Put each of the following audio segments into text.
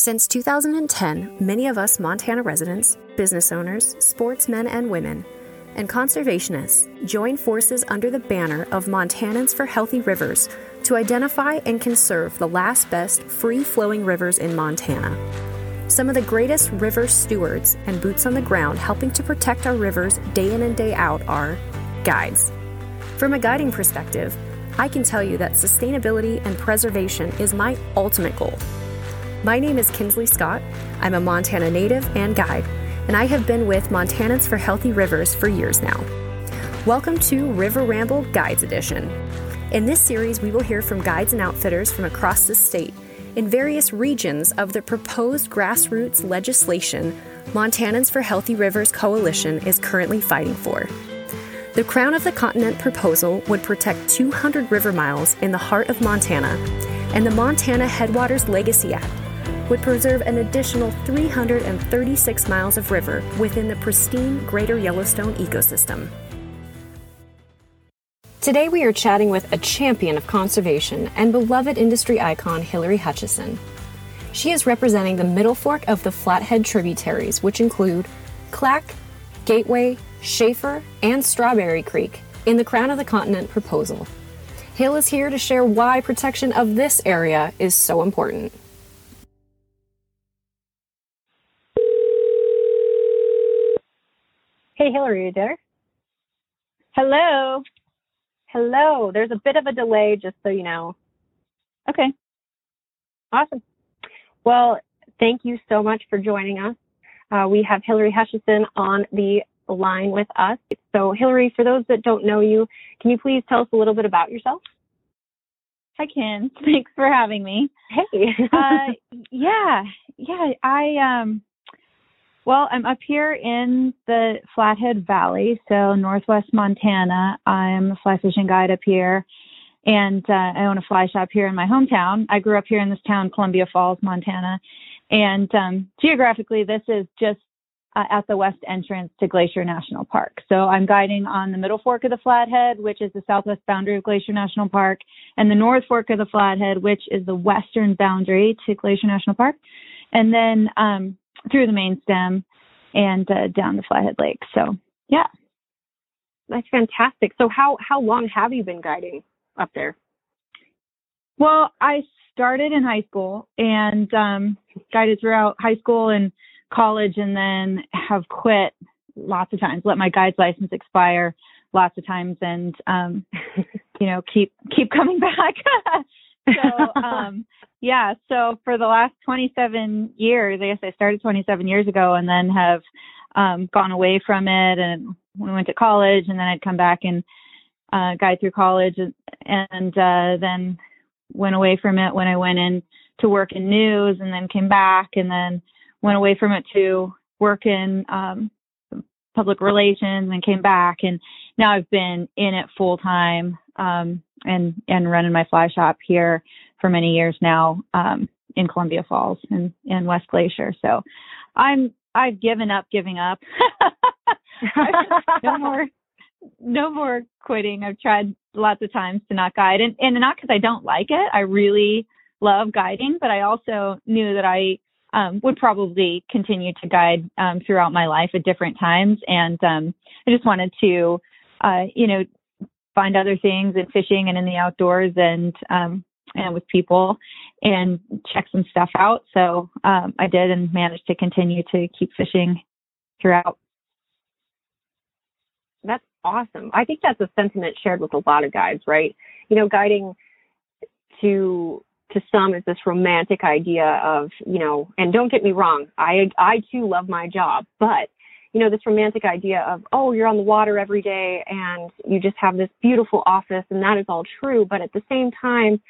Since 2010, many of us Montana residents, business owners, sportsmen and women, and conservationists join forces under the banner of Montanans for Healthy Rivers to identify and conserve the last best free flowing rivers in Montana. Some of the greatest river stewards and boots on the ground helping to protect our rivers day in and day out are guides. From a guiding perspective, I can tell you that sustainability and preservation is my ultimate goal. My name is Kinsley Scott. I'm a Montana native and guide, and I have been with Montanans for Healthy Rivers for years now. Welcome to River Ramble Guides Edition. In this series, we will hear from guides and outfitters from across the state in various regions of the proposed grassroots legislation Montanans for Healthy Rivers Coalition is currently fighting for. The Crown of the Continent proposal would protect 200 river miles in the heart of Montana, and the Montana Headwaters Legacy Act would preserve an additional 336 miles of river within the pristine Greater Yellowstone ecosystem. Today, we are chatting with a champion of conservation and beloved industry icon, Hillary Hutchison. She is representing the middle fork of the Flathead tributaries, which include Clack, Gateway, Schafer, and Strawberry Creek in the Crown of the Continent proposal. Hill is here to share why protection of this area is so important. Hey, Hillary, you there? Hello. Hello. There's a bit of a delay, just so you know. Okay. Awesome. Well, thank you so much for joining us. Uh, we have Hillary Hutchison on the line with us. So, Hillary, for those that don't know you, can you please tell us a little bit about yourself? Hi, Ken. Thanks for having me. Hey. uh, yeah, yeah. I um, well, I'm up here in the Flathead Valley, so northwest Montana. I'm a fly fishing guide up here, and uh, I own a fly shop here in my hometown. I grew up here in this town, Columbia Falls, Montana, and um, geographically, this is just uh, at the west entrance to Glacier National Park. So I'm guiding on the middle fork of the Flathead, which is the southwest boundary of Glacier National Park, and the north fork of the Flathead, which is the western boundary to Glacier National Park. And then um, through the main stem and uh, down the Flathead Lake. So yeah, that's fantastic. So how how long have you been guiding up there? Well, I started in high school and um, guided throughout high school and college, and then have quit lots of times. Let my guide's license expire lots of times, and um, you know keep keep coming back. so um, yeah, so for the last 27 years, I guess I started 27 years ago and then have um, gone away from it. And I went to college, and then I'd come back and uh, guide through college, and, and uh, then went away from it when I went in to work in news, and then came back, and then went away from it to work in um, public relations, and came back, and now I've been in it full time um, and and running my fly shop here for many years now um, in Columbia Falls and in West Glacier. So I'm I've given up giving up. no more no more quitting. I've tried lots of times to not guide and, and not because I don't like it. I really love guiding, but I also knew that I um, would probably continue to guide um, throughout my life at different times. And um, I just wanted to, uh, you know, find other things in fishing and in the outdoors and um, and with people and check some stuff out. So um, I did and managed to continue to keep fishing throughout. That's awesome. I think that's a sentiment shared with a lot of guides, right? You know, guiding to to some is this romantic idea of, you know, and don't get me wrong, I I too love my job, but you know, this romantic idea of, oh, you're on the water every day and you just have this beautiful office and that is all true. But at the same time,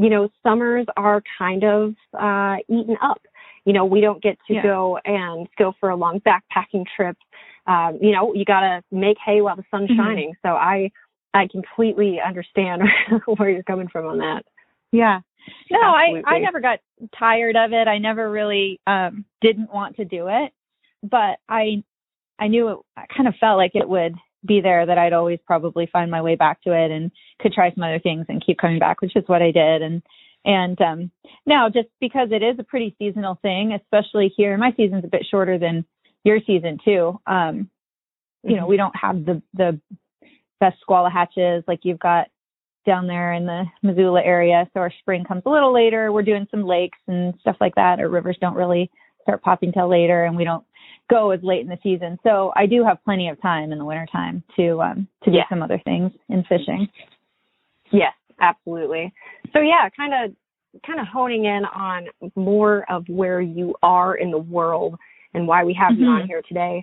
you know, summers are kind of uh, eaten up. You know, we don't get to yeah. go and go for a long backpacking trip. Um, you know, you got to make hay while the sun's mm-hmm. shining. So I, I completely understand where you're coming from on that. Yeah. No, Absolutely. I, I never got tired of it. I never really um, didn't want to do it, but I, I knew it. I kind of felt like it would be there that I'd always probably find my way back to it and could try some other things and keep coming back, which is what I did. And And um, now, just because it is a pretty seasonal thing, especially here, my season's a bit shorter than your season too. Um, you know, mm-hmm. we don't have the the best Skwala hatches like you've got down there in the Missoula area. So our spring comes a little later. We're doing some lakes and stuff like that. Our rivers don't really start popping till later, and we don't go as late in the season. So I do have plenty of time in the wintertime to um, to do yeah. some other things in fishing. Yes, absolutely. So yeah, kind of kind of honing in on more of where you are in the world and why we have mm-hmm. you on here today.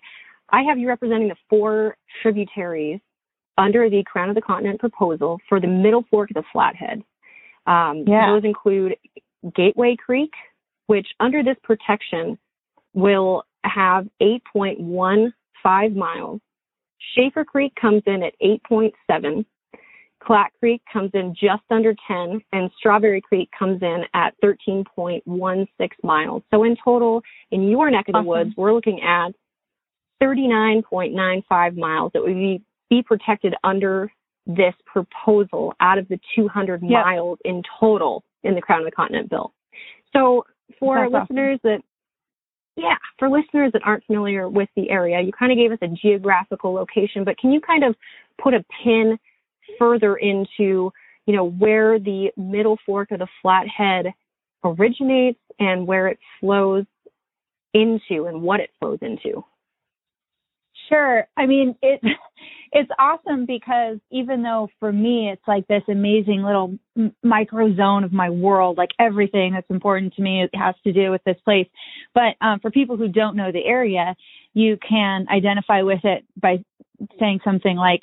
I have you representing the four tributaries under the Crown of the Continent proposal for the Middle Fork of the Flathead. Um, yeah. Those include Gateway Creek, which under this protection will have 8.15 miles. Schafer Creek comes in at 8.7. Clack Creek comes in just under 10, and Strawberry Creek comes in at 13.16 miles. So in total, in your neck of the awesome. woods, we're looking at 39.95 miles that would be, be protected under this proposal out of the 200 yep. miles in total in the Crown of the Continent bill. So for That's listeners awesome. that yeah, for listeners that aren't familiar with the area, you kind of gave us a geographical location, but can you kind of put a pin further into, you know, where the middle fork of the Flathead originates and where it flows into and what it flows into? Sure. I mean, it it's awesome because even though for me it's like this amazing little micro zone of my world, like everything that's important to me has to do with this place. But um, for people who don't know the area, you can identify with it by saying something like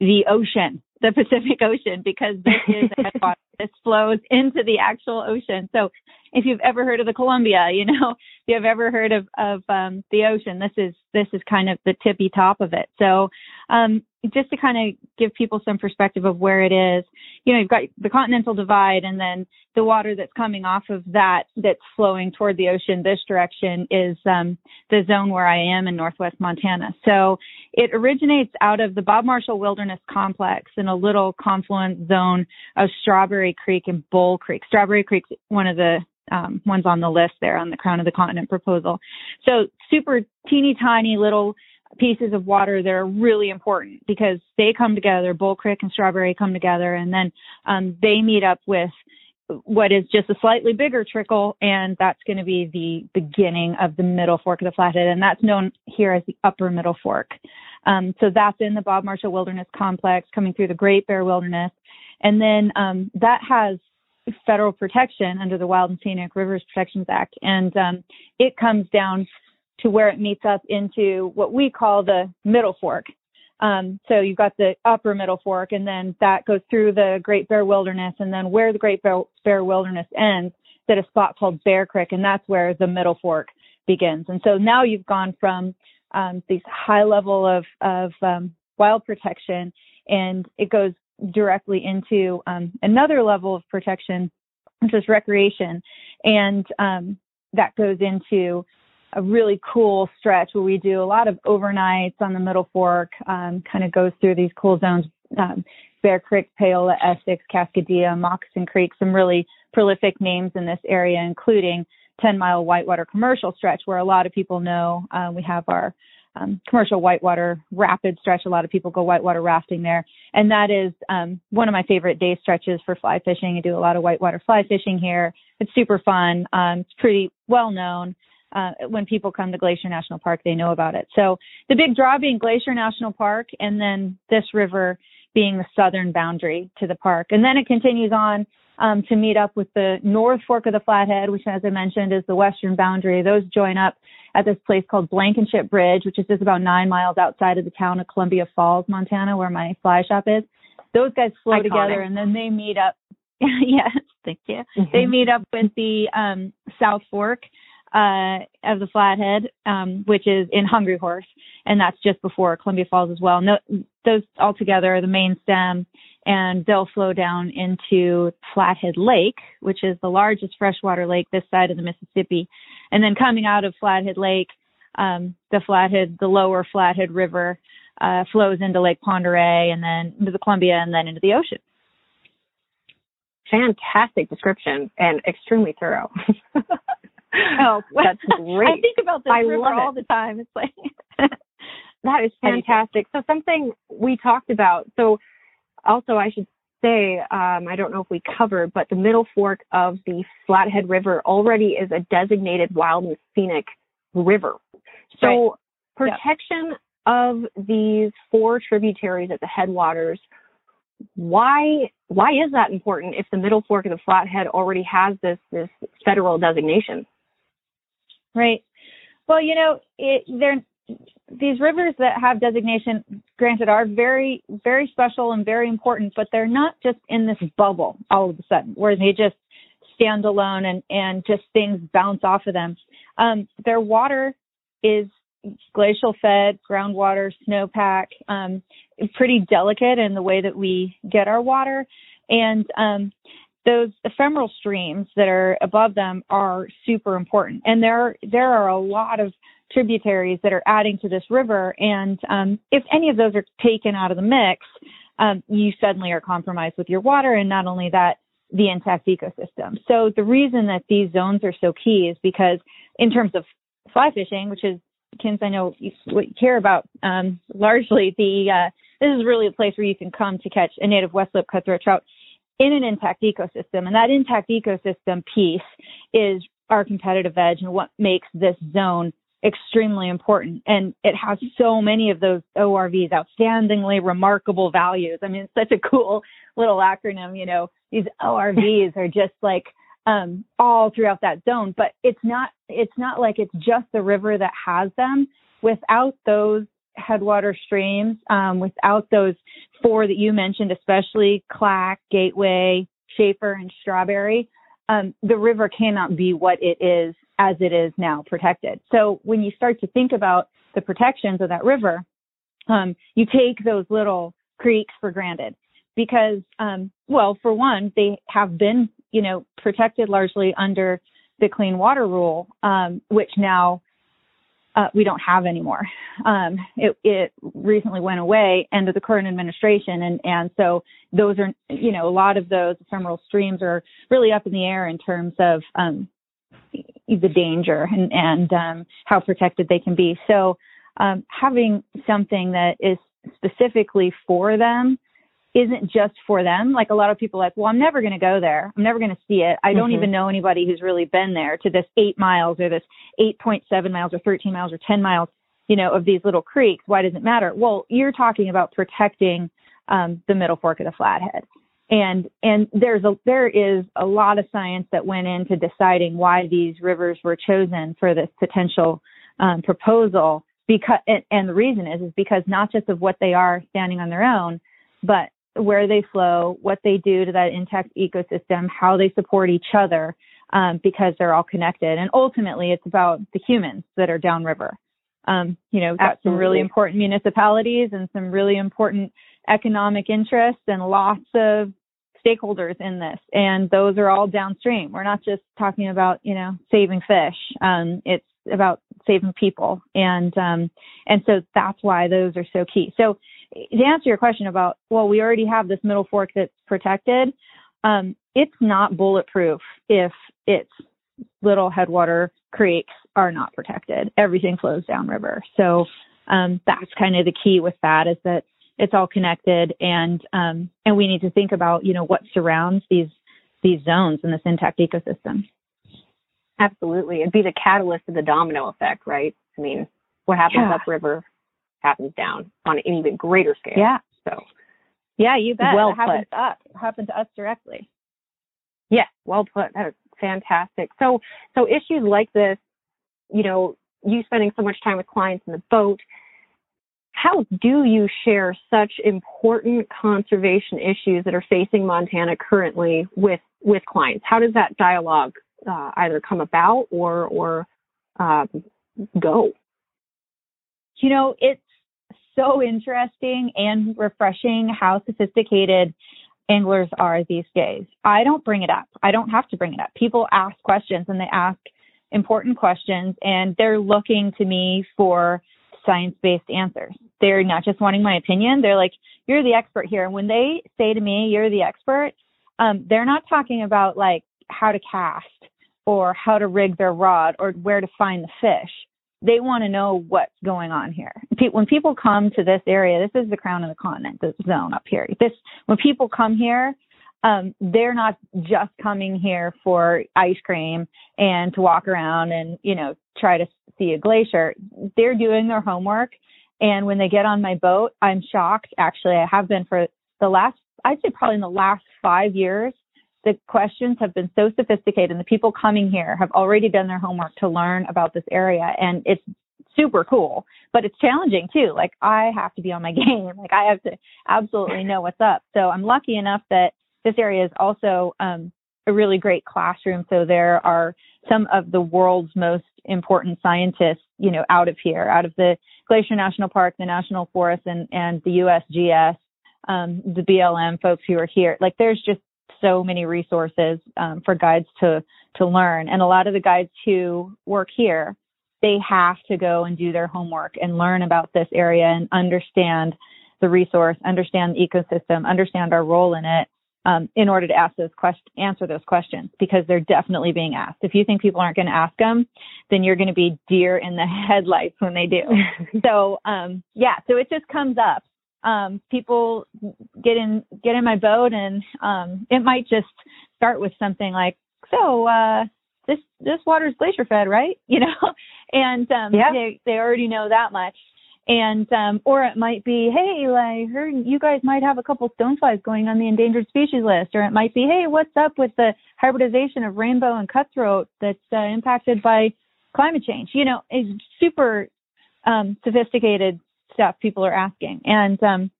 the ocean the Pacific Ocean because this is headwater. this flows into the actual ocean. So if you've ever heard of the Columbia, you know, if you've ever heard of, of um, the ocean, this is this is kind of the tippy top of it. So um, just to kind of give people some perspective of where it is, you know, you've got the continental divide and then the water that's coming off of that that's flowing toward the ocean this direction is um, the zone where I am in northwest Montana. So it originates out of the Bob Marshall Wilderness Complex in a little confluent zone of Strawberry Creek and Bull Creek. Strawberry Creek's one of the um, ones on the list there on the Crown of the Continent proposal. So super teeny tiny little pieces of water that are really important because they come together. Bull Creek and Strawberry come together, and then um, they meet up with what is just a slightly bigger trickle, and that's going to be the beginning of the middle fork of the Flathead, and that's known here as the upper middle fork. Um, so that's in the Bob Marshall Wilderness Complex, coming through the Great Bear Wilderness, and then um, that has federal protection under the Wild and Scenic Rivers Protections Act, and um, it comes down to where it meets up into what we call the middle fork. Um, so you've got the upper middle fork, and then that goes through the Great Bear Wilderness, and then where the Great Bear, Wilderness ends, at a spot called Bear Creek, and that's where the middle fork begins. And so now you've gone from um, these high level of of um, wild protection, and it goes directly into um, another level of protection, which is recreation, and um, that goes into a really cool stretch where we do a lot of overnights on the Middle Fork, um, kind of goes through these cool zones, um, Bear Creek, Paola, Essex, Cascadia, Moccasin Creek, some really prolific names in this area, including 10 mile whitewater commercial stretch where a lot of people know uh, we have our um, commercial whitewater rapid stretch. A lot of people go whitewater rafting there. And that is um, one of my favorite day stretches for fly fishing. I do a lot of whitewater fly fishing here. It's super fun. Um, it's pretty well known uh, when people come to Glacier National Park, they know about it. So the big draw being Glacier National Park, and then this river being the southern boundary to the park. And then it continues on um, to meet up with the North Fork of the Flathead, which, as I mentioned, is the western boundary. Those join up at this place called Blankenship Bridge, which is just about nine miles outside of the town of Columbia Falls, Montana, where my fly shop is. Those guys flow Iconic. together, and then they meet up. yes, thank you. Mm-hmm. They meet up with the um, South Fork uh, of the Flathead, um, which is in Hungry Horse, and that's just before Columbia Falls as well. No, those all together are the main stem, and they'll flow down into Flathead Lake, which is the largest freshwater lake this side of the Mississippi. And then coming out of Flathead Lake, um, the Flathead, the lower Flathead River, uh, flows into Lake Oreille and then into the Columbia and then into the ocean. fantastic description and extremely thorough. oh, that's great. I think about this I river all the time. It's like that is fantastic. So something we talked about. So also I should say, um, I don't know if we covered, but the middle fork of the Flathead River already is a designated wild and scenic river. So Right. protection of these four tributaries at the headwaters, why why is that important if the middle fork of the Flathead already has this this federal designation? Right. Well, you know, it, they're these rivers that have designation granted are very, very special and very important, but they're not just in this bubble all of a sudden where they just stand alone and, and just things bounce off of them. Um, their water is glacial fed, groundwater, snowpack, um, pretty delicate in the way that we get our water. And um, those ephemeral streams that are above them are super important. And there there are a lot of tributaries that are adding to this river. And um, if any of those are taken out of the mix, um, you suddenly are compromised with your water. And not only that, the intact ecosystem. So the reason that these zones are so key is because in terms of fly fishing, which is Kins, I know you, what you care about um, largely. The uh, this is really a place where you can come to catch a native west cutthroat trout in an intact ecosystem, and that intact ecosystem piece is our competitive edge and what makes this zone extremely important. And it has so many of those ORVs, outstandingly remarkable values. I mean, it's such a cool little acronym. You know, these ORVs are just like um, all throughout that zone. But it's not it's not like it's just the river that has them. Without those headwater streams, um, without those four that you mentioned, especially Clack, Gateway, Schafer, and Strawberry, um, the river cannot be what it is as it is now protected. So when you start to think about the protections of that river, um, you take those little creeks for granted because, um, well, for one, they have been, you know, protected largely under the clean water rule, um, which now uh, we don't have anymore. Um, it, it recently went away under the current administration, and and so those are, you know, a lot of those ephemeral streams are really up in the air in terms of um, the danger and and um, how protected they can be. So um, having something that is specifically for them isn't just for them. Like a lot of people are like, well, I'm never going to go there. I'm never going to see it. I don't Mhm. even know anybody who's really been there to this eight miles or this 8.7 miles or 13 miles or 10 miles, you know, of these little creeks. Why does it matter? Well, you're talking about protecting um, the middle fork of the Flathead. And and there's a there is a lot of science that went into deciding why these rivers were chosen for this potential um, proposal. Because and, and the reason is is because not just of what they are standing on their own, but where they flow, what they do to that intact ecosystem, how they support each other, um, because they're all connected. And ultimately, it's about the humans that are downriver. Um, you know, we've got some really important municipalities and some really important economic interests and lots of stakeholders in this. And those are all downstream. We're not just talking about, you know, saving fish. Um, it's about saving people. And, um, and so that's why those are so key. So to answer your question about, well, we already have this middle fork that's protected. Um, it's not bulletproof if its little headwater creeks are not protected. Everything flows downriver. So um, that's kind of the key with that is that it's all connected, and um, and we need to think about you know what surrounds these these zones in this intact ecosystem. Absolutely. It'd be the catalyst of the domino effect, right? I mean, what happens Yeah. upriver happens down on an even greater scale. Yeah, So, yeah, you bet. Well it happened put. to us. It happened to us directly. yeah, well put. That is fantastic. So, so issues like this, you know, you spending so much time with clients in the boat, how do you share such important conservation issues that are facing Montana currently with with clients? How does that dialogue uh, either come about or or um, go? You know, it's so interesting and refreshing how sophisticated anglers are these days. I don't bring it up. I don't have to bring it up. People ask questions and they ask important questions and they're looking to me for science based answers. They're not just wanting my opinion. They're like, you're the expert here. And when they say to me, you're the expert, um, they're not talking about like how to cast or how to rig their rod or where to find the fish. They want to know what's going on here. When people come to this area, this is the crown of the continent, this zone up here. This when people come here, um, they're not just coming here for ice cream and to walk around and you know try to see a glacier. They're doing their homework, and when they get on my boat, I'm shocked. Actually, I have been for the last, I'd say probably in the last five years. The questions have been so sophisticated, and the people coming here have already done their homework to learn about this area, and it's super cool, but it's challenging too. Like I have to be on my game. Like I have to absolutely know what's up. So I'm lucky enough that this area is also um, a really great classroom. So there are some of the world's most important scientists, you know, out of here, out of the Glacier National Park, the National Forest, and and the USGS, um, the BLM folks who are here. Like, there's just so many resources um, for guides to to learn, and a lot of the guides who work here, they have to go and do their homework and learn about this area and understand the resource, understand the ecosystem, understand our role in it, um, in order to ask those questions, answer those questions because they're definitely being asked. If you think people aren't going to ask them, then you're going to be deer in the headlights when they do. so, um, yeah, so it just comes up. Um, people get in, get in my boat and, um, it might just start with something like, so, uh, this, this water's glacier fed, right? You know, and, um, yeah. they, they already know that much and um or it might be hey i heard you guys might have a couple stoneflies going on the endangered species list or it might be hey what's up with the hybridization of rainbow and cutthroat that's uh, impacted by climate change you know it's super um sophisticated stuff people are asking and um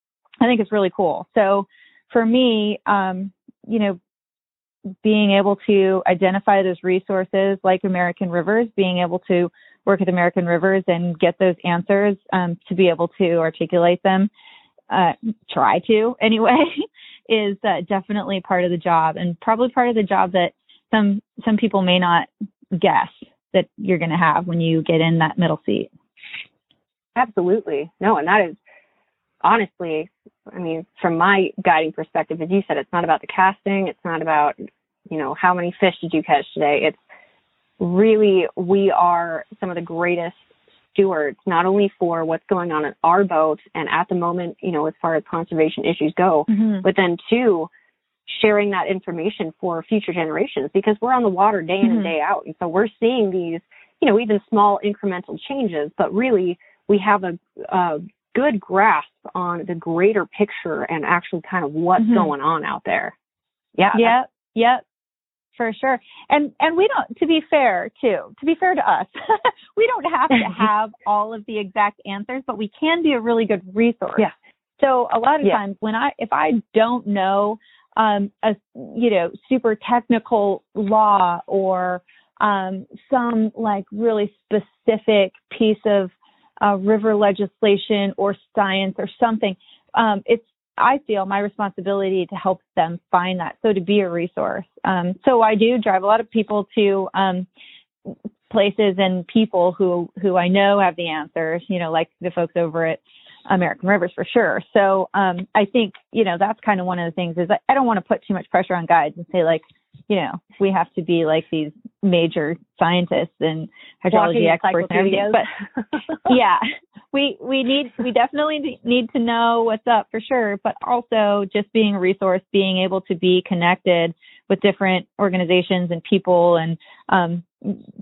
i think it's really cool so for me um you know being able to identify those resources like american rivers being able to work with American Rivers and get those answers um, to be able to articulate them, uh, try to anyway, is uh, definitely part of the job and probably part of the job that some some people may not guess that you're going to have when you get in that middle seat. Absolutely. No, and that is honestly, I mean, from my guiding perspective, as you said, it's not about the casting. It's not about, you know, how many fish did you catch today? It's really we are some of the greatest stewards, not only for what's going on in our boat and at the moment, you know, as far as conservation issues go, mm-hmm. but then two, sharing that information for future generations because we're on the water day in mm-hmm. and day out. And so we're seeing these, you know, even small incremental changes, but really we have a, a good grasp on the greater picture and actually kind of what's mm-hmm. going on out there. Yeah. Yep. Yep for sure. And and we don't to be fair too, to be fair to us, we don't have to have all of the exact answers, but we can be a really good resource. Yeah. So a lot of yeah. times when I if I don't know um a you know super technical law or um some like really specific piece of uh, river legislation or science or something um it's I feel my responsibility to help them find that. So to be a resource. Um, so I do drive a lot of people to um, places and people who who I know have the answers. You know, like the folks over at American Rivers for sure. So um, I think you know that's kind of one of the things is I, I don't want to put too much pressure on guides and say like you know we have to be like these major scientists and hydrology experts and everything. But yeah, we we need we definitely need to know what's up for sure. But also just being a resource, being able to be connected with different organizations and people and um,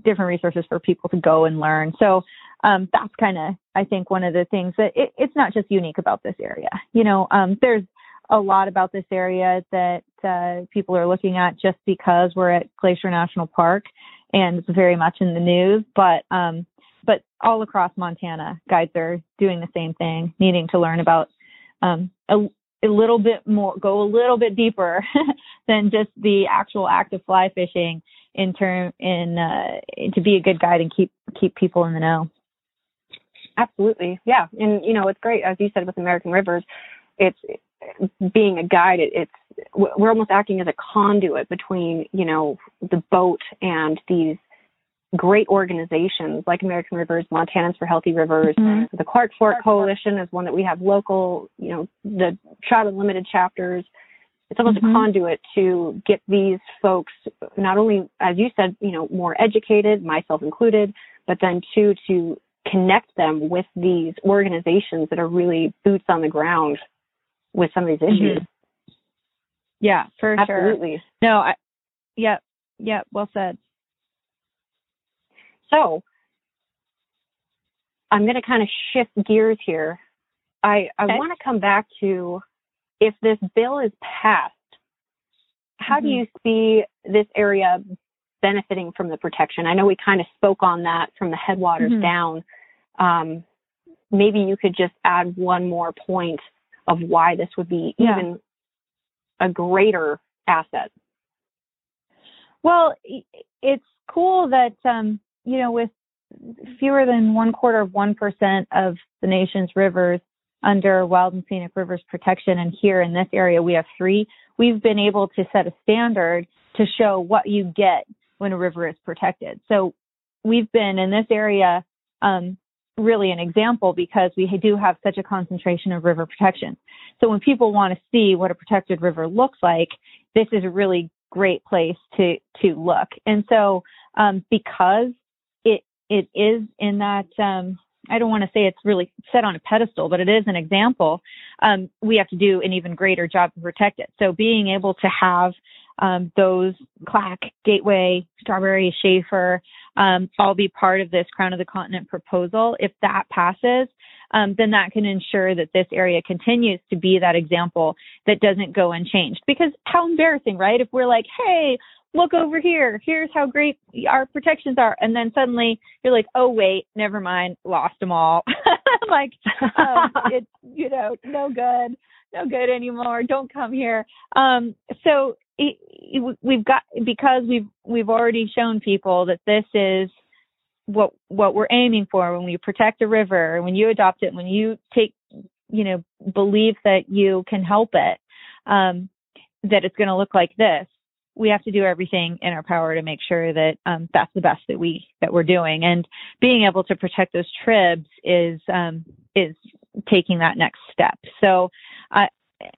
different resources for people to go and learn. So um, that's kind of, I think, one of the things that it, it's not just unique about this area. You know, um, there's a lot about this area that uh, people are looking at just because we're at Glacier National Park and it's very much in the news. But um, but all across Montana, guides are doing the same thing, needing to learn about um, a, a little bit more, go a little bit deeper than just the actual act of fly fishing in term in uh, to be a good guide and keep keep people in the know. Absolutely. Yeah. And, you know, it's great. As you said with American Rivers, it's being a guide, it, it's, we're almost acting as a conduit between, you know, the boat and these great organizations like American Rivers, Montanans for Healthy Rivers, mm-hmm. the Clark Fork Coalition is one that we have local, you know, the Trout Unlimited chapters. it's almost Mhm. a conduit to get these folks not only, as you said, you know, more educated, myself included, but then two to connect them with these organizations that are really boots on the ground with some of these issues. Mhm. Yeah, for sure. Absolutely. No, I, yep, yep, well said. So I'm going to kind of shift gears here. I, I Okay. want to come back to if this bill is passed, how do Mhm. you see this area benefiting from the protection? I know we kind of spoke on that from the headwaters Mhm. down. Um, maybe you could just add one more point of why this would be Yeah. even a greater asset. Well, it's cool that um, you know, with fewer than one quarter of one percent of the nation's rivers under wild and scenic rivers protection, and here in this area we have three. We've been able to set a standard to show what you get when a river is protected. So we've been in this area um, really an example because we do have such a concentration of river protection. So when people want to see what a protected river looks like, this is a really great place to to look. And so um, because it it is in that um, I don't want to say it's really set on a pedestal, but it is an example. Um, we have to do an even greater job to protect it. So being able to have um, those Clack, Gateway, Strawberry, Schafer, um, all be part of this Crown of the Continent proposal. If that passes, um, then that can ensure that this area continues to be that example that doesn't go unchanged. Because how embarrassing, right? If we're like, hey, look over here, here's how great our protections are, and then suddenly you're like, oh wait, never mind, lost them all. like, um, it's you know no good, no good anymore. Don't come here. Um, so we've got because we've we've already shown people that this is what what we're aiming for when we protect a river, when you adopt it, when you take you know believe that you can help it, um, that it's going to look like this. We have to do everything in our power to make sure that um, that's the best that we that we're doing, and being able to protect those tribs is um, is taking that next step. So, I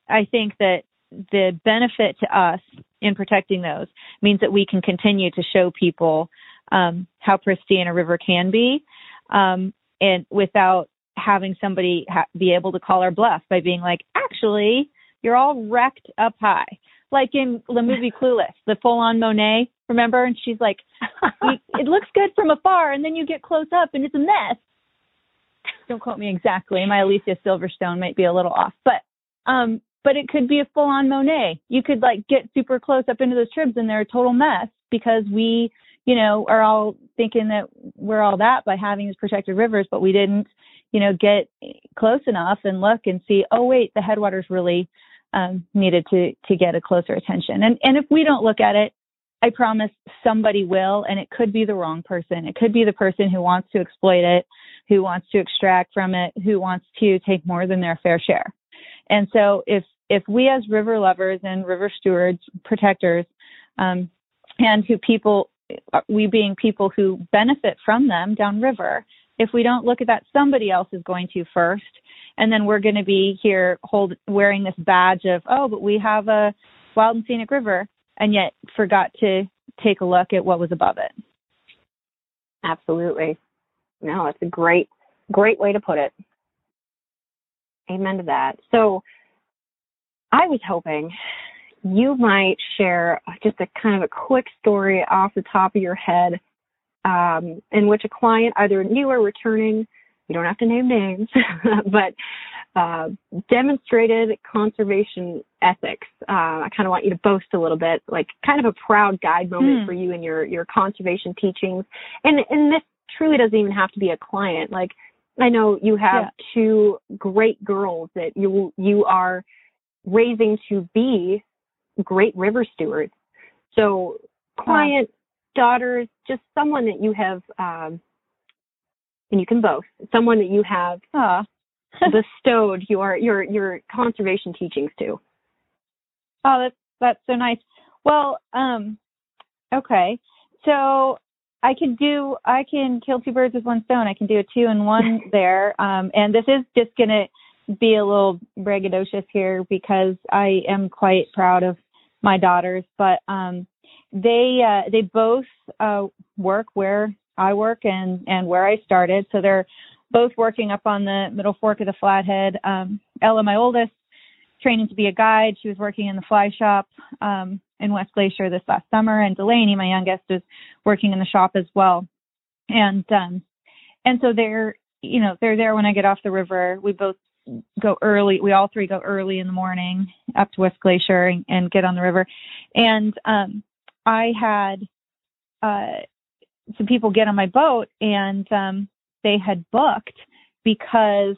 I think that the benefit to us in protecting those means that we can continue to show people um, how pristine a river can be, um, and without having somebody ha- be able to call our bluff by being like, actually, you're all wrecked up high. Like in the movie Clueless, the full on Monet, remember? And she's like, it looks good from afar, and then you get close up and it's a mess. Don't quote me exactly. My Alicia Silverstone might be a little off, but um, but it could be a full on Monet. You could like get super close up into those tribs and they're a total mess because we, you know, are all thinking that we're all that by having these protected rivers, but we didn't, you know, get close enough and look and see, oh wait, the headwaters really um, needed to to get a closer attention. And and if we don't look at it, I promise somebody will, and it could be the wrong person. It could be the person who wants to exploit it, who wants to extract from it, who wants to take more than their fair share. And so if if we as river lovers and river stewards, protectors, um, and who people, we being people who benefit from them downriver, if we don't look at that, somebody else is going to first, and then we're going to be here hold wearing this badge of oh, but we have a wild and scenic river, and yet forgot to take a look at what was above it. Absolutely. No, it's a great, great way to put it. Amen to that. So I was hoping you might share just a kind of a quick story off the top of your head um, in which a client, either new or returning, you don't have to name names, but uh, demonstrated conservation ethics. Uh, I kind of want you to boast a little bit, like kind of a proud guide moment Hmm. for you and your your conservation teachings. And and this truly doesn't even have to be a client. Like I know you have Yeah. two great girls that you you are raising to be great river stewards. So client, daughters, just someone that you have um, and you can both, someone that you have Ah, bestowed your your your conservation teachings to. Oh, that's that's so nice. Well, um, okay. So I can do I can kill two birds with one stone. I can do a two and one there. Um, and this is just gonna be a little braggadocious here because I am quite proud of my daughters, but um, they uh, they both uh, work where I work and and where I started. So they're both working up on the middle fork of the Flathead. Um, Ella, my oldest, training to be a guide. She was working in the fly shop um, in West Glacier this last summer, and Delaney, my youngest, is working in the shop as well. And um, and so they're you know they're there when I get off the river. We both go early. We all three go early in the morning up to West Glacier and, and get on the river. And um, I had uh, some people get on my boat, and um, they had booked because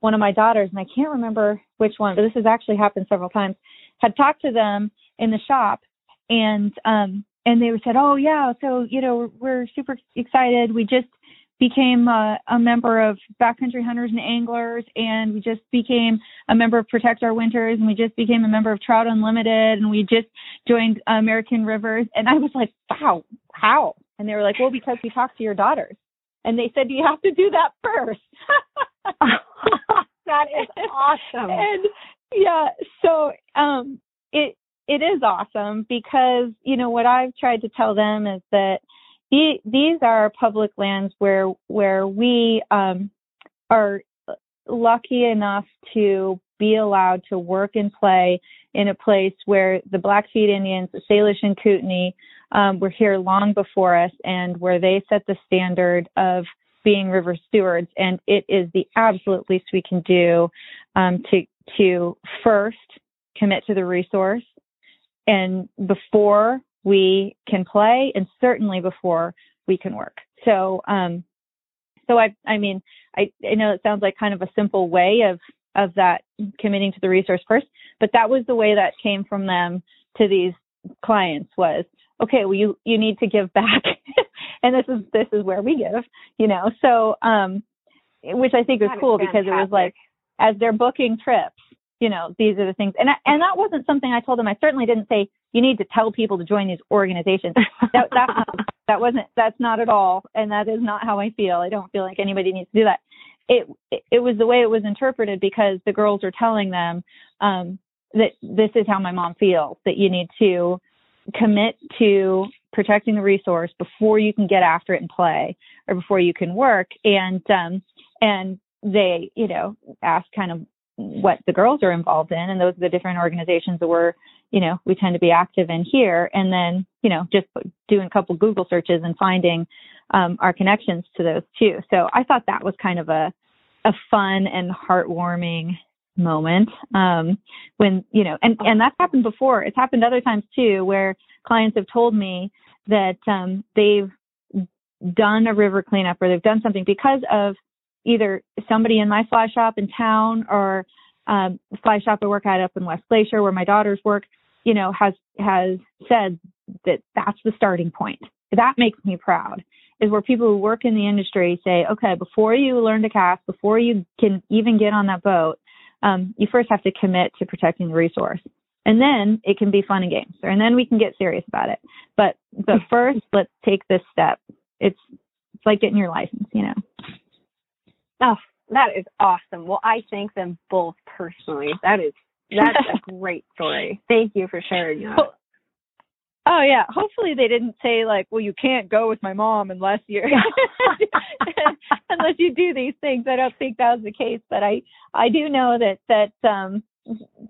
one of my daughters, and I can't remember which one, but this has actually happened several times, had talked to them in the shop, and um, and they said, "Oh yeah, so you know we're super excited. We just became a, a, member of Backcountry Hunters and Anglers, and we just became a member of Protect Our Winters, and we just became a member of Trout Unlimited, and we just joined American Rivers. And I was like, wow, how? And they were like, well, because we talked to your daughters. And they said, you have to do that first. that is awesome. and yeah, so um, it it is awesome because you know what I've tried to tell them is that these are public lands where where we um, are lucky enough to be allowed to work and play in a place where the Blackfeet Indians, the Salish and Kootenai, um, were here long before us, and where they set the standard of being river stewards. And it is the absolute least we can do um, to to first commit to the resource, and before we can play and certainly before we can work. So, um, so I, I mean, I, I know it sounds like kind of a simple way of, of that committing to the resource first, but that was the way that came from them to these clients was, okay, well, you, you need to give back. and this is, this is where we give, you know, so, um, which I think was cool because it was like, as they're booking trips, you know, these are the things. And I, and that wasn't something I told them. I certainly didn't say you need to tell people to join these organizations. That that, that wasn't that's not at all, and that is not how I feel. I don't feel like anybody needs to do that. It it, was the way it was interpreted because the girls are telling them um, that this is how my mom feels. That you need to commit to protecting the resource before you can get after it and play, or before you can work. And um, and they you know ask kind of what the girls are involved in and those are the different organizations that we're you know we tend to be active in here. And then you know just doing a couple google searches and finding um, our connections to those too. So i thought that was kind of a a fun and heartwarming moment um, when you know and and that's happened before. It's happened other times too where clients have told me that um, they've done a river cleanup or they've done something because of either somebody in my fly shop in town or um, fly shop I work at up in West Glacier where my daughters work, you know, has has said that that's the starting point. That makes me proud. Is where people who work in the industry say, okay, before you learn to cast, before you can even get on that boat, um, you first have to commit to protecting the resource, and then it can be fun and games, and then we can get serious about it. But but first, let's take this step. It's it's like getting your license, you know. Oh, that is awesome. Well, I thank them both personally. That is that's a great story. Thank you for sharing that. Well, oh yeah. Hopefully they didn't say like, well, you can't go with my mom unless you're unless you do these things. I don't think that was the case, but I I do know that that um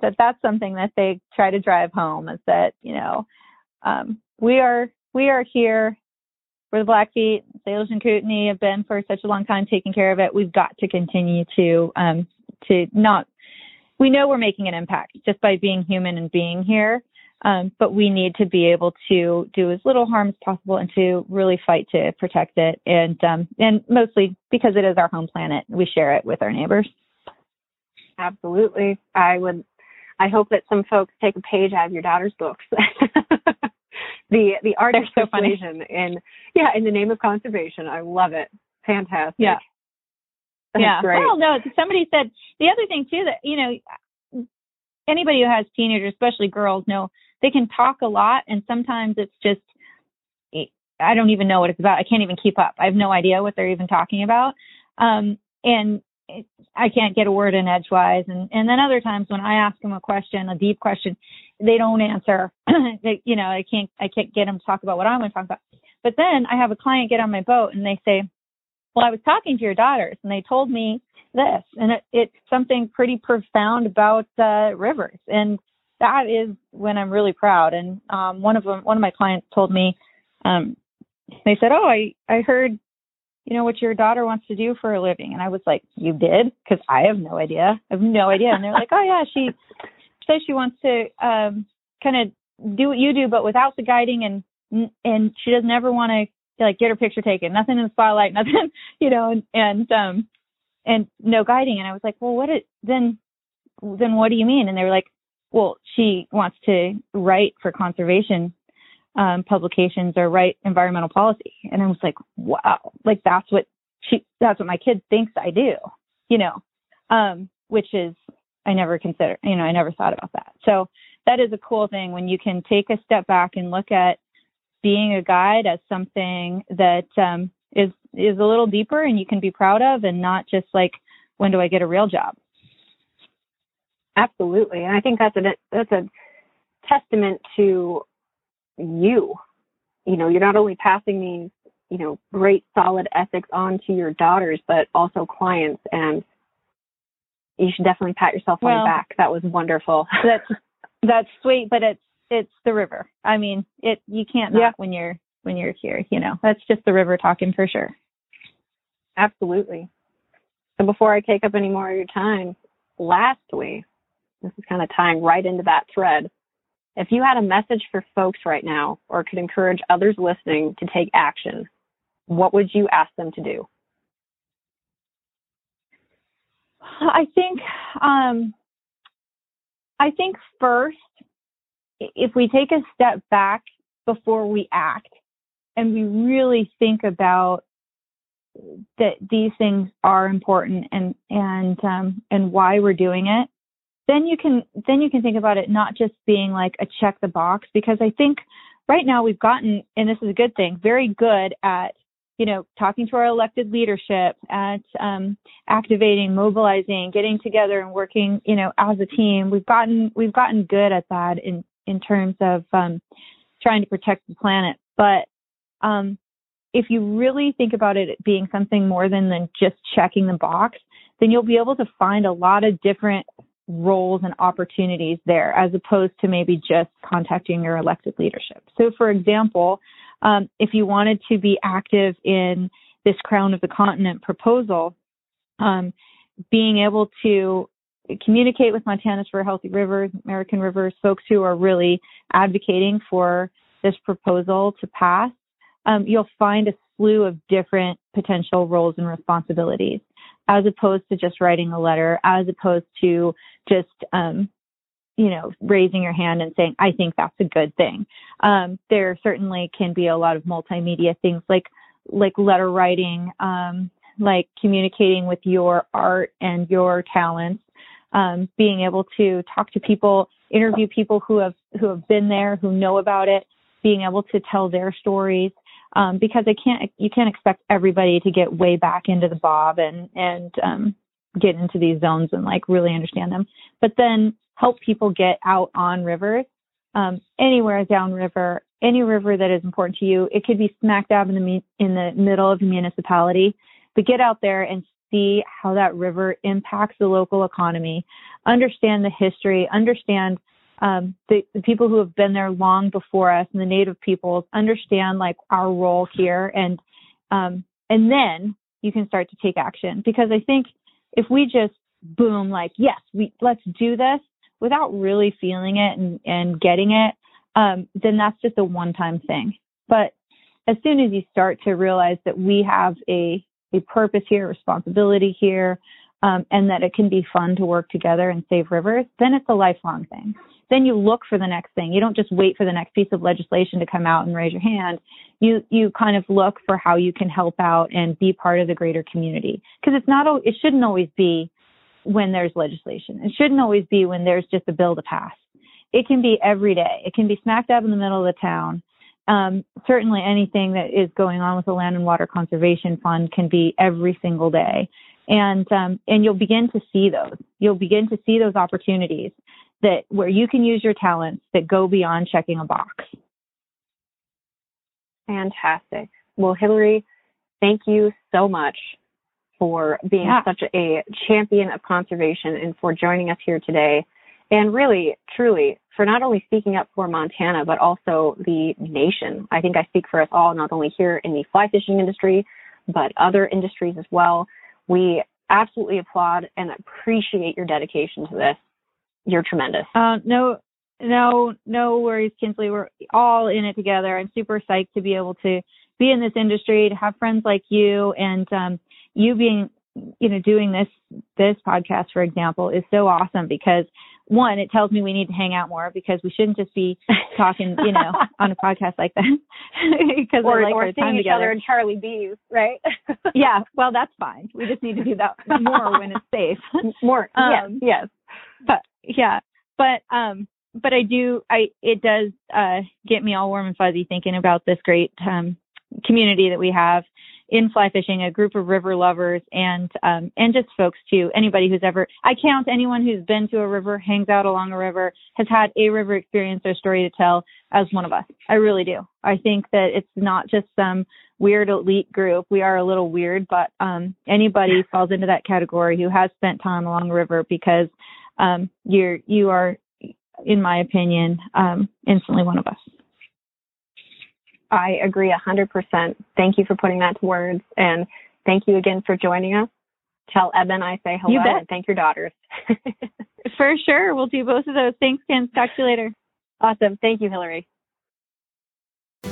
that that's something that they try to drive home is that you know um we are we are here for the Blackfeet, Salish and Kootenai have been for such a long time taking care of it. We've got to continue to um, to not. We know we're making an impact just by being human and being here, um, but we need to be able to do as little harm as possible and to really fight to protect it. And um, and mostly because it is our home planet, we share it with our neighbors. Absolutely, I would. I hope that some folks take a page out of your daughter's books. the the art of so persuasion and yeah, in the name of conservation. I love it. Fantastic. Yeah. That's yeah. Great. Well, no, somebody said the other thing too that you know anybody who has teenagers, especially girls, know they can talk a lot, and sometimes it's just I don't even know what it's about. I can't even keep up. I have no idea what they're even talking about. Um, and I can't get a word in edgewise. And, and then other times when I ask them a question, a deep question, they don't answer. they, you know, I can't, I can't get them to talk about what I'm going to talk about. But then I have a client get on my boat and they say, well, I was talking to your daughters and they told me this and it, it's something pretty profound about uh, rivers. And that is when I'm really proud. And um, one of them, one of my clients told me, um, they said, "Oh, I I heard, you know, what your daughter wants to do for a living," and I was like, "You did?" Because I have no idea. I have no idea. And they're like, "Oh yeah, she says she wants to um, kind of do what you do, but without the guiding, and and she doesn't ever want to like get her picture taken. Nothing in the spotlight, nothing, you know, and and um and no guiding." And I was like, "Well, what it then?" Then what do you mean? And they were like, well, she wants to write for conservation um, publications or write environmental policy. And I was like, wow, like that's what she, that's what my kid thinks I do, you know, um, which is, I never considered, you know, I never thought about that. So that is a cool thing when you can take a step back and look at being a guide as something that um, is is a little deeper and you can be proud of, and not just like when do I get a real job. Absolutely, and I think that's a that's a testament to you. You know, you're not only passing these, you know, great solid ethics on to your daughters, but also clients, and you should definitely pat yourself on the back. That was wonderful. that's that's sweet, but it's it's the river. I mean, it you can't not yeah. when you're when you're here. You know, that's just the river talking for sure. Absolutely. So before I take up any more of your time, lastly, this is kind of tying right into that thread. If you had a message for folks right now or could encourage others listening to take action, what would you ask them to do? I think um, I think first, if we take a step back before we act, and we really think about that these things are important and and um, and why we're doing it, then you can then you can think about it not just being like a check the box because I think right now we've gotten and this is a good thing very good at you know talking to our elected leadership at um, activating mobilizing getting together and working you know as a team we've gotten we've gotten good at that in in terms of um, trying to protect the planet but um, if you really think about it being something more than than just checking the box then you'll be able to find a lot of different roles and opportunities there as opposed to maybe just contacting your elected leadership. So, for example, um, if you wanted to be active in this Crown of the Continent proposal, um, being able to communicate with Montanans for Healthy Rivers, American Rivers, folks who are really advocating for this proposal to pass, um, you'll find a slew of different potential roles and responsibilities as opposed to just writing a letter, as opposed to just, um, you know, raising your hand and saying, I think that's a good thing. Um, there certainly can be a lot of multimedia things like, like letter writing, um, like communicating with your art and your talents, um, being able to talk to people, interview people who have, who have been there, who know about it, being able to tell their stories, um, because I can't you can't expect everybody to get way back into the Bob and and um, get into these zones and like really understand them. But then help people get out on rivers, um, anywhere downriver, any river that is important to you. It could be smack dab in the in the middle of a municipality, but get out there and see how that river impacts the local economy. Understand the history. Understand um, the, the, people who have been there long before us and the native peoples understand like our role here and um, and then you can start to take action because I think if we just boom like yes we let's do this without really feeling it and, and getting it um, then that's just a one time thing but as soon as you start to realize that we have a a purpose here a responsibility here um, and that it can be fun to work together and save rivers then it's a lifelong thing then you look for the next thing. You don't just wait for the next piece of legislation to come out and raise your hand. You you kind of look for how you can help out and be part of the greater community. Because it's not it shouldn't always be when there's legislation. It shouldn't always be when there's just a bill to pass. It can be every day. It can be smack dab in the middle of the town. um, certainly anything that is going on with the Land and Water Conservation Fund can be every single day. And, um, and you'll begin to see those. You'll begin to see those opportunities that where you can use your talents that go beyond checking a box. Fantastic. Well, Hillary, thank you so much for being yeah. such a champion of conservation and for joining us here today. And really, truly, for not only speaking up for Montana, but also the nation. I think I speak for us all, not only here in the fly fishing industry, but other industries as well. We absolutely applaud and appreciate your dedication to this. You're tremendous. Uh, no, no, no worries, Kinsley. We're all in it together. I'm super psyched to be able to be in this industry, to have friends like you, and um, you being, you know, doing this this podcast, for example, is so awesome because one, it tells me we need to hang out more because we shouldn't just be talking, you know, on a podcast like that because or, like or our seeing time each together. other in Charlie B's, right? yeah, well, that's fine. We just need to do that more when it's safe. More, um, yes, yes. But yeah, but um, but I do. I it does uh, get me all warm and fuzzy thinking about this great um, community that we have in fly fishing, a group of river lovers and um, and just folks too. Anybody who's ever I count anyone who's been to a river, hangs out along a river, has had a river experience or story to tell as one of us. I really do. I think that it's not just some weird elite group. We are a little weird, but um, anybody falls into that category who has spent time along a river because um, you're you are in my opinion, um, instantly one of us. I agree 100%. Thank you for putting that to words. And thank you again for joining us. Tell Eben I say hello and thank your daughters. for sure. We'll do both of those. Thanks, Ken. Talk to you later. Awesome. Thank you, Hillary.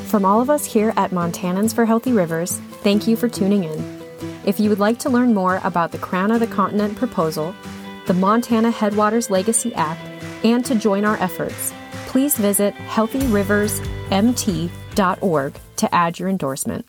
From all of us here at Montanans for Healthy Rivers, thank you for tuning in. If you would like to learn more about the Crown of the Continent proposal, the Montana Headwaters Legacy Act, and to join our efforts, please visit healthyriversmt.org to add your endorsement.